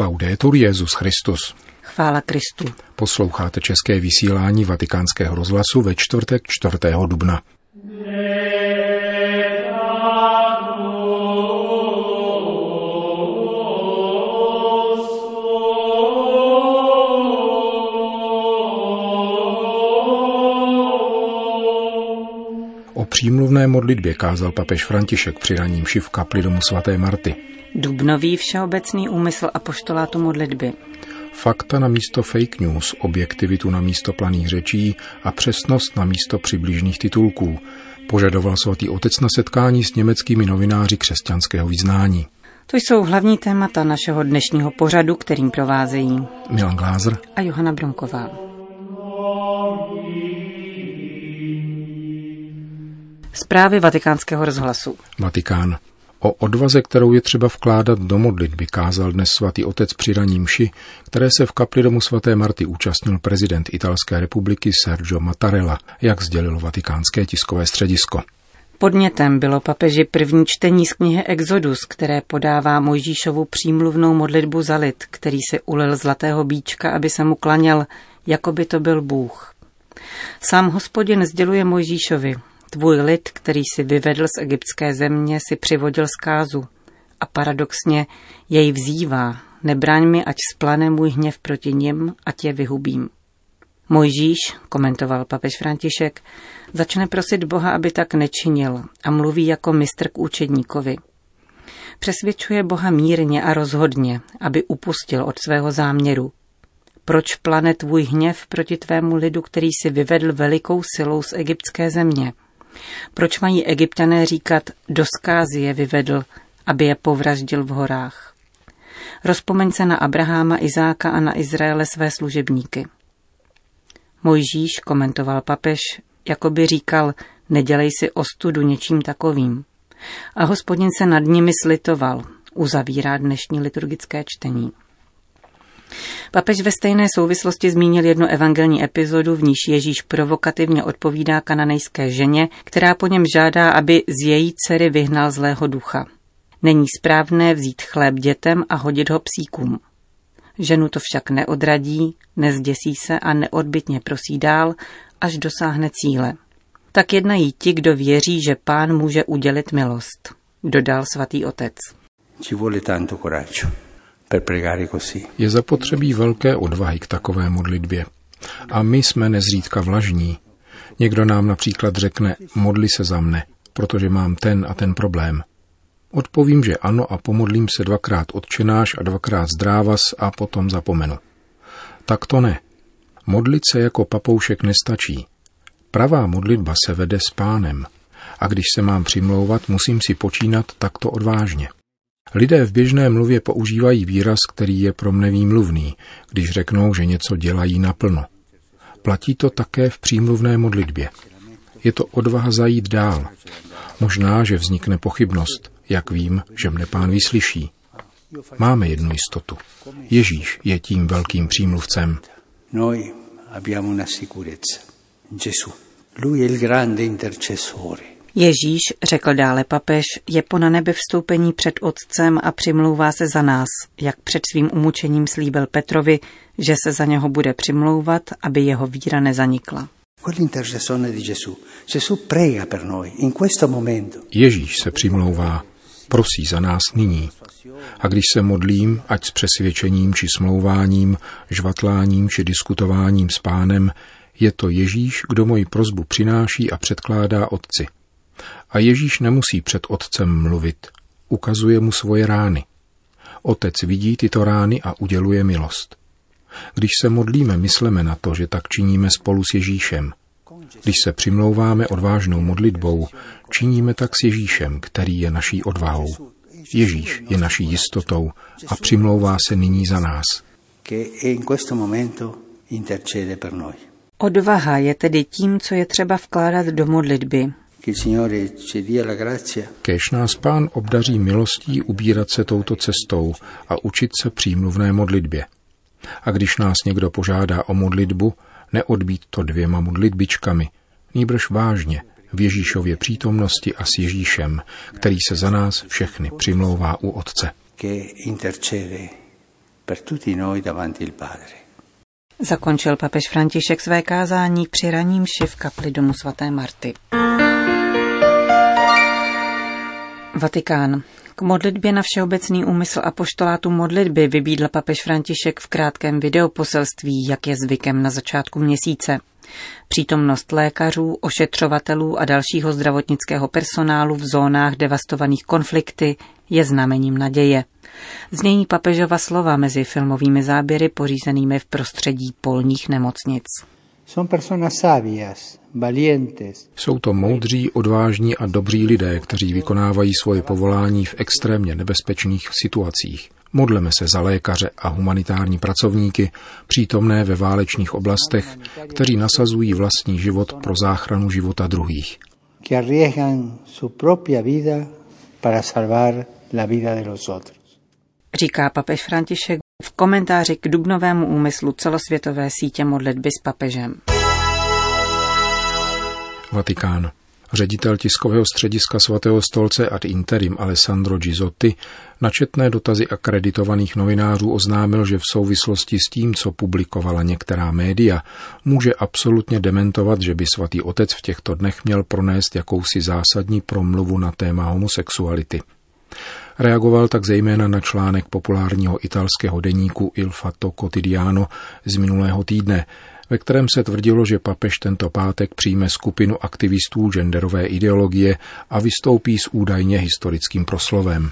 Laudetur Jezus Christus. Chvála Kristu. Posloucháte české vysílání Vatikánského rozhlasu ve čtvrtek 4. dubna. O přímluvné modlitbě kázal papež František při raním v kapli domu svaté Marty. Dubnový všeobecný úmysl apoštolátu modlitby. Fakta na místo fake news, objektivitu na místo planých řečí a přesnost na místo přibližných titulků, požadoval svatý otec na setkání s německými novináři křesťanského vyznání. To jsou hlavní témata našeho dnešního pořadu, kterým provázejí Milan Glázer a Johana Bronková. Zprávy vatikánského rozhlasu. Vatikán. O odvaze, kterou je třeba vkládat do modlitby, kázal dnes svatý otec při raní mši, které se v kapli domu svaté Marty účastnil prezident Italské republiky Sergio Mattarella, jak sdělilo vatikánské tiskové středisko. Podnětem bylo papeži první čtení z knihy Exodus, které podává Mojžíšovu přímluvnou modlitbu za lid, který si ulil zlatého bíčka, aby se mu klaněl, jako by to byl Bůh. Sám hospodin sděluje Mojžíšovi, Tvůj lid, který si vyvedl z egyptské země, si přivodil zkázu a paradoxně jej vzývá, nebraň mi, ať splane můj hněv proti nim, ať je vyhubím. Mojžíš, komentoval papež František, začne prosit Boha, aby tak nečinil a mluví jako mistr k účedníkovi. Přesvědčuje Boha mírně a rozhodně, aby upustil od svého záměru. Proč plane tvůj hněv proti tvému lidu, který si vyvedl velikou silou z egyptské země? Proč mají egyptané říkat, do zkázy je vyvedl, aby je povraždil v horách? Rozpomeň se na Abraháma, Izáka a na Izraele své služebníky. Mojžíš, komentoval papež, jako by říkal, nedělej si ostudu něčím takovým. A hospodin se nad nimi slitoval, uzavírá dnešní liturgické čtení. Papež ve stejné souvislosti zmínil jednu evangelní epizodu, v níž Ježíš provokativně odpovídá kananejské ženě, která po něm žádá, aby z její dcery vyhnal zlého ducha. Není správné vzít chléb dětem a hodit ho psíkům. Ženu to však neodradí, nezděsí se a neodbitně prosí dál, až dosáhne cíle. Tak jednají ti, kdo věří, že pán může udělit milost, dodal svatý otec. Ci vuole tanto coraggio. Je zapotřebí velké odvahy k takové modlitbě. A my jsme nezřídka vlažní. Někdo nám například řekne, modli se za mne, protože mám ten a ten problém. Odpovím, že ano a pomodlím se dvakrát odčenáš a dvakrát zdrávas a potom zapomenu. Tak to ne. Modlit se jako papoušek nestačí. Pravá modlitba se vede s pánem. A když se mám přimlouvat, musím si počínat takto odvážně. Lidé v běžné mluvě používají výraz, který je pro mne výmluvný, když řeknou, že něco dělají naplno. Platí to také v přímluvné modlitbě. Je to odvaha zajít dál. Možná, že vznikne pochybnost, jak vím, že mne pán vyslyší. Máme jednu jistotu. Ježíš je tím velkým přímluvcem. Noi abbiamo una sicurezza. Gesù. Lui è il grande intercessore. Ježíš, řekl dále papež, je po na nebe vstoupení před Otcem a přimlouvá se za nás, jak před svým umučením slíbil Petrovi, že se za něho bude přimlouvat, aby jeho víra nezanikla. Ježíš se přimlouvá, prosí za nás nyní. A když se modlím, ať s přesvědčením či smlouváním, žvatláním či diskutováním s pánem, je to Ježíš, kdo moji prozbu přináší a předkládá Otci. A Ježíš nemusí před otcem mluvit, ukazuje mu svoje rány. Otec vidí tyto rány a uděluje milost. Když se modlíme, mysleme na to, že tak činíme spolu s Ježíšem. Když se přimlouváme odvážnou modlitbou, činíme tak s Ježíšem, který je naší odvahou. Ježíš je naší jistotou a přimlouvá se nyní za nás. Odvaha je tedy tím, co je třeba vkládat do modlitby, Kéž nás pán obdaří milostí ubírat se touto cestou a učit se přímluvné modlitbě. A když nás někdo požádá o modlitbu, neodbít to dvěma modlitbičkami, nýbrž vážně, v Ježíšově přítomnosti a s Ježíšem, který se za nás všechny přimlouvá u Otce. per tutti noi davanti il Padre. Zakončil papež František své kázání při raním v kapli domu svaté Marty. Vatikán. K modlitbě na všeobecný úmysl a poštolátu modlitby vybídl papež František v krátkém videoposelství, jak je zvykem na začátku měsíce. Přítomnost lékařů, ošetřovatelů a dalšího zdravotnického personálu v zónách devastovaných konflikty je znamením naděje. Znění papežova slova mezi filmovými záběry pořízenými v prostředí polních nemocnic. Jsou to moudří, odvážní a dobří lidé, kteří vykonávají svoje povolání v extrémně nebezpečných situacích. Modleme se za lékaře a humanitární pracovníky přítomné ve válečných oblastech, kteří nasazují vlastní život pro záchranu života druhých. Říká papež František komentáři k dubnovému úmyslu celosvětové sítě modlitby s papežem. Vatikán. Ředitel tiskového střediska svatého stolce ad interim Alessandro Gizotti na četné dotazy akreditovaných novinářů oznámil, že v souvislosti s tím, co publikovala některá média, může absolutně dementovat, že by svatý otec v těchto dnech měl pronést jakousi zásadní promluvu na téma homosexuality. Reagoval tak zejména na článek populárního italského deníku Il Fatto Quotidiano z minulého týdne, ve kterém se tvrdilo, že papež tento pátek přijme skupinu aktivistů genderové ideologie a vystoupí s údajně historickým proslovem.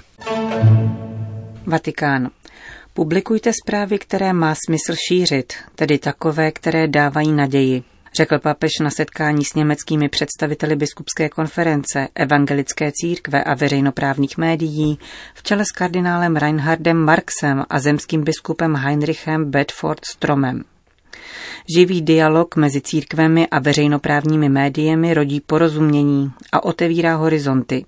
Vatikán. Publikujte zprávy, které má smysl šířit, tedy takové, které dávají naději, řekl papež na setkání s německými představiteli biskupské konference, evangelické církve a veřejnoprávních médií v čele s kardinálem Reinhardem Marksem a zemským biskupem Heinrichem Bedford Stromem. Živý dialog mezi církvemi a veřejnoprávními médiemi rodí porozumění a otevírá horizonty.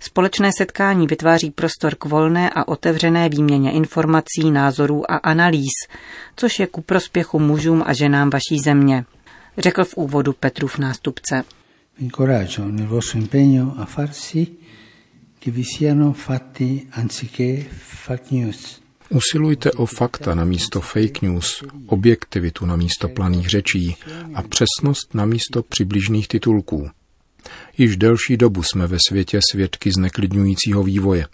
Společné setkání vytváří prostor k volné a otevřené výměně informací, názorů a analýz, což je ku prospěchu mužům a ženám vaší země, řekl v úvodu Petrův nástupce. nel vostro impegno a far sì che vi siano fatti anziché fake news. Usilujte o fakta na místo fake news, objektivitu na místo planých řečí a přesnost na místo přibližných titulků. Již delší dobu jsme ve světě svědky zneklidňujícího vývoje.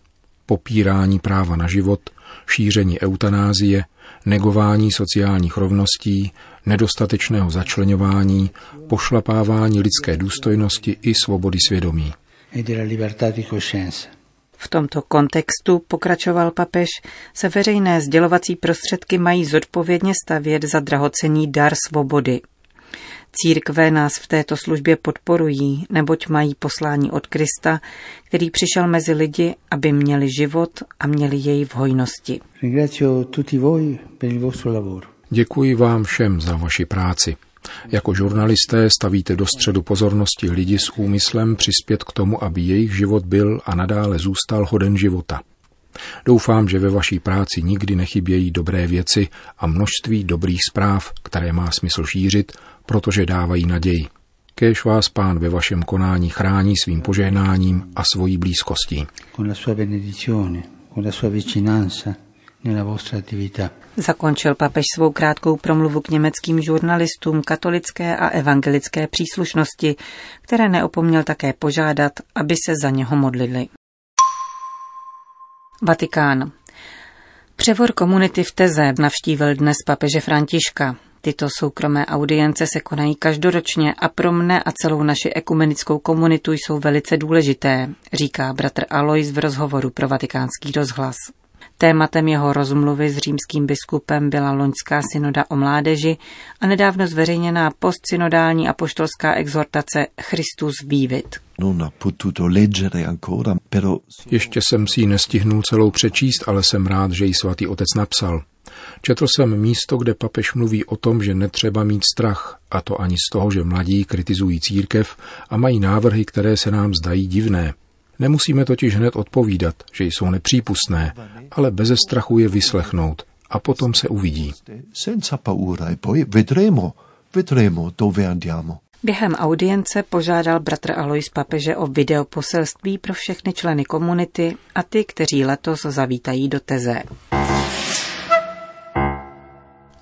Popírání práva na život, šíření eutanázie, negování sociálních rovností, nedostatečného začlenování, pošlapávání lidské důstojnosti i svobody svědomí. E v tomto kontextu, pokračoval papež, se veřejné sdělovací prostředky mají zodpovědně stavět za drahocení dar svobody. Církve nás v této službě podporují, neboť mají poslání od Krista, který přišel mezi lidi, aby měli život a měli jej v hojnosti. Děkuji vám všem za vaši práci. Jako žurnalisté stavíte do středu pozornosti lidi s úmyslem přispět k tomu, aby jejich život byl a nadále zůstal hoden života. Doufám, že ve vaší práci nikdy nechybějí dobré věci a množství dobrých zpráv, které má smysl šířit, protože dávají naději. Kéž vás pán ve vašem konání chrání svým požehnáním a svojí blízkostí. Con la sua benedizione, con la sua vicinanza, Zakončil papež svou krátkou promluvu k německým žurnalistům katolické a evangelické příslušnosti, které neopomněl také požádat, aby se za něho modlili. Vatikán. Převor komunity v Teze navštívil dnes papeže Františka. Tyto soukromé audience se konají každoročně a pro mne a celou naši ekumenickou komunitu jsou velice důležité, říká bratr Alois v rozhovoru pro vatikánský rozhlas. Tématem jeho rozmluvy s římským biskupem byla loňská synoda o mládeži a nedávno zveřejněná postsynodální apoštolská exhortace Christus vývit. Ještě jsem si ji nestihnul celou přečíst, ale jsem rád, že ji svatý otec napsal. Četl jsem místo, kde papež mluví o tom, že netřeba mít strach, a to ani z toho, že mladí kritizují církev a mají návrhy, které se nám zdají divné. Nemusíme totiž hned odpovídat, že jsou nepřípustné, ale beze strachu je vyslechnout a potom se uvidí. Během audience požádal bratr Alois papeže o videoposelství pro všechny členy komunity a ty, kteří letos zavítají do Teze.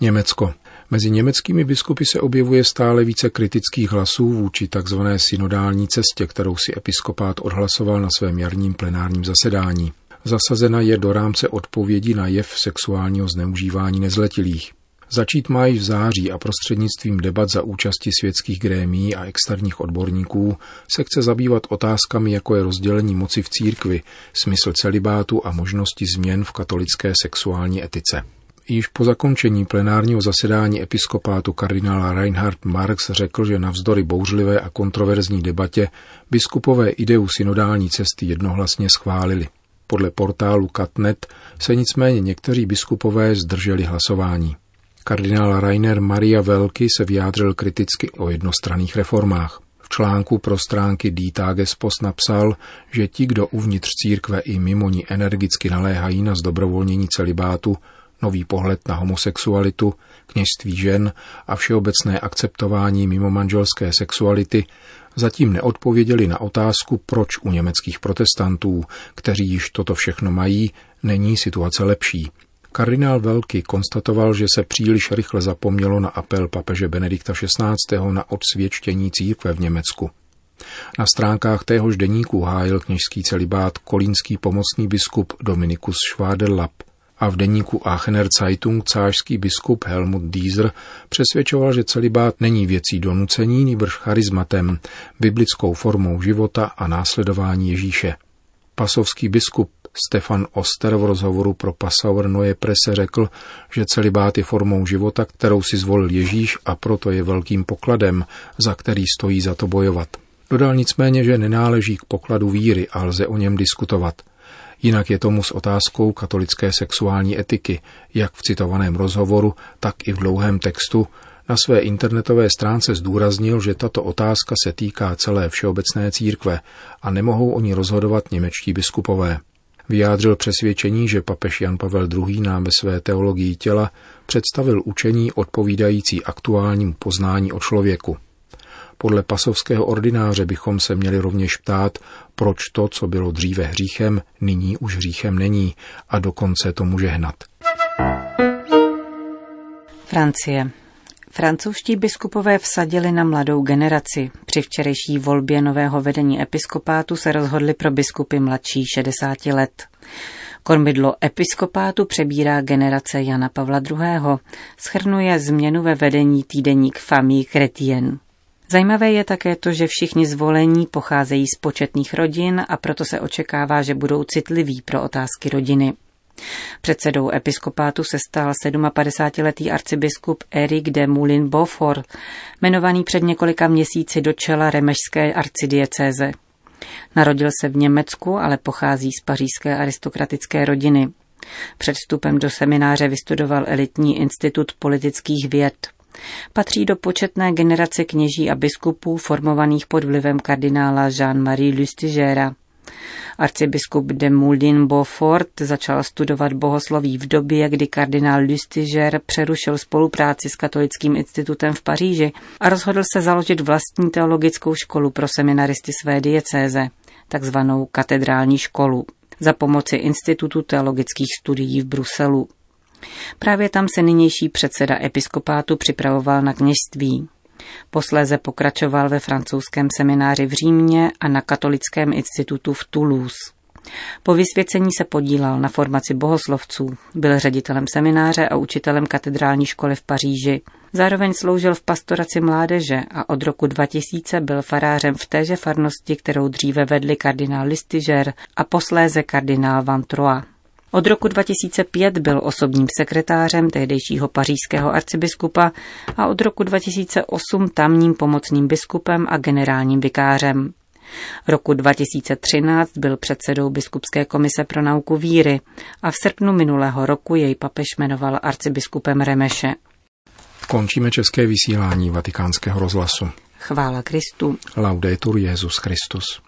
Německo. Mezi německými biskupy se objevuje stále více kritických hlasů vůči tzv. synodální cestě, kterou si episkopát odhlasoval na svém jarním plenárním zasedání. Zasazena je do rámce odpovědi na jev sexuálního zneužívání nezletilých. Začít má v září a prostřednictvím debat za účasti světských grémí a externích odborníků se chce zabývat otázkami, jako je rozdělení moci v církvi, smysl celibátu a možnosti změn v katolické sexuální etice. Již po zakončení plenárního zasedání episkopátu kardinála Reinhard Marx řekl, že navzdory bouřlivé a kontroverzní debatě biskupové ideu synodální cesty jednohlasně schválili. Podle portálu Katnet se nicméně někteří biskupové zdrželi hlasování. Kardinál Rainer Maria Velky se vyjádřil kriticky o jednostranných reformách. V článku pro stránky Post napsal, že ti, kdo uvnitř církve i mimo ní energicky naléhají na zdobrovolnění celibátu, nový pohled na homosexualitu, kněžství žen a všeobecné akceptování mimo manželské sexuality, zatím neodpověděli na otázku, proč u německých protestantů, kteří již toto všechno mají, není situace lepší. Kardinál Velky konstatoval, že se příliš rychle zapomnělo na apel papeže Benedikta XVI. na odsvědčení církve v Německu. Na stránkách téhož deníku hájil kněžský celibát kolínský pomocný biskup Dominikus Schwaderlapp a v deníku Aachener Zeitung cářský biskup Helmut Dieser přesvědčoval, že celibát není věcí donucení, nýbrž charizmatem, biblickou formou života a následování Ježíše. Pasovský biskup Stefan Oster v rozhovoru pro Passauer Neue Presse řekl, že celibát je formou života, kterou si zvolil Ježíš a proto je velkým pokladem, za který stojí za to bojovat. Dodal nicméně, že nenáleží k pokladu víry a lze o něm diskutovat. Jinak je tomu s otázkou katolické sexuální etiky, jak v citovaném rozhovoru, tak i v dlouhém textu, na své internetové stránce zdůraznil, že tato otázka se týká celé všeobecné církve a nemohou o ní rozhodovat němečtí biskupové. Vyjádřil přesvědčení, že papež Jan Pavel II. nám ve své teologii těla představil učení odpovídající aktuálnímu poznání o člověku. Podle pasovského ordináře bychom se měli rovněž ptát, proč to, co bylo dříve hříchem, nyní už hříchem není a dokonce to může hnat. Francie. Francouzští biskupové vsadili na mladou generaci. Při včerejší volbě nového vedení episkopátu se rozhodli pro biskupy mladší 60 let. Kormidlo episkopátu přebírá generace Jana Pavla II. Schrnuje změnu ve vedení týdeník Famille Chrétienne. Zajímavé je také to, že všichni zvolení pocházejí z početných rodin a proto se očekává, že budou citliví pro otázky rodiny. Předsedou episkopátu se stal 57-letý arcibiskup Eric de Moulin Beaufort, jmenovaný před několika měsíci do čela remešské arcidiecéze. Narodil se v Německu, ale pochází z pařížské aristokratické rodiny. Před vstupem do semináře vystudoval elitní institut politických věd. Patří do početné generace kněží a biskupů formovaných pod vlivem kardinála Jean-Marie Lustigera. Arcibiskup de Moulin Beaufort začal studovat bohosloví v době, kdy kardinál Lustiger přerušil spolupráci s Katolickým institutem v Paříži a rozhodl se založit vlastní teologickou školu pro seminaristy své diecéze, takzvanou katedrální školu, za pomoci Institutu teologických studií v Bruselu. Právě tam se nynější předseda episkopátu připravoval na kněžství. Posléze pokračoval ve francouzském semináři v Římě a na katolickém institutu v Toulouse. Po vysvěcení se podílal na formaci bohoslovců, byl ředitelem semináře a učitelem katedrální školy v Paříži. Zároveň sloužil v pastoraci mládeže a od roku 2000 byl farářem v téže farnosti, kterou dříve vedli kardinál Listiger a posléze kardinál Van Troyes. Od roku 2005 byl osobním sekretářem tehdejšího pařížského arcibiskupa a od roku 2008 tamním pomocným biskupem a generálním vikářem. Roku 2013 byl předsedou Biskupské komise pro nauku víry a v srpnu minulého roku jej papež jmenoval arcibiskupem Remeše. Končíme české vysílání vatikánského rozhlasu. Chvála Kristu. Laudetur Jezus Christus.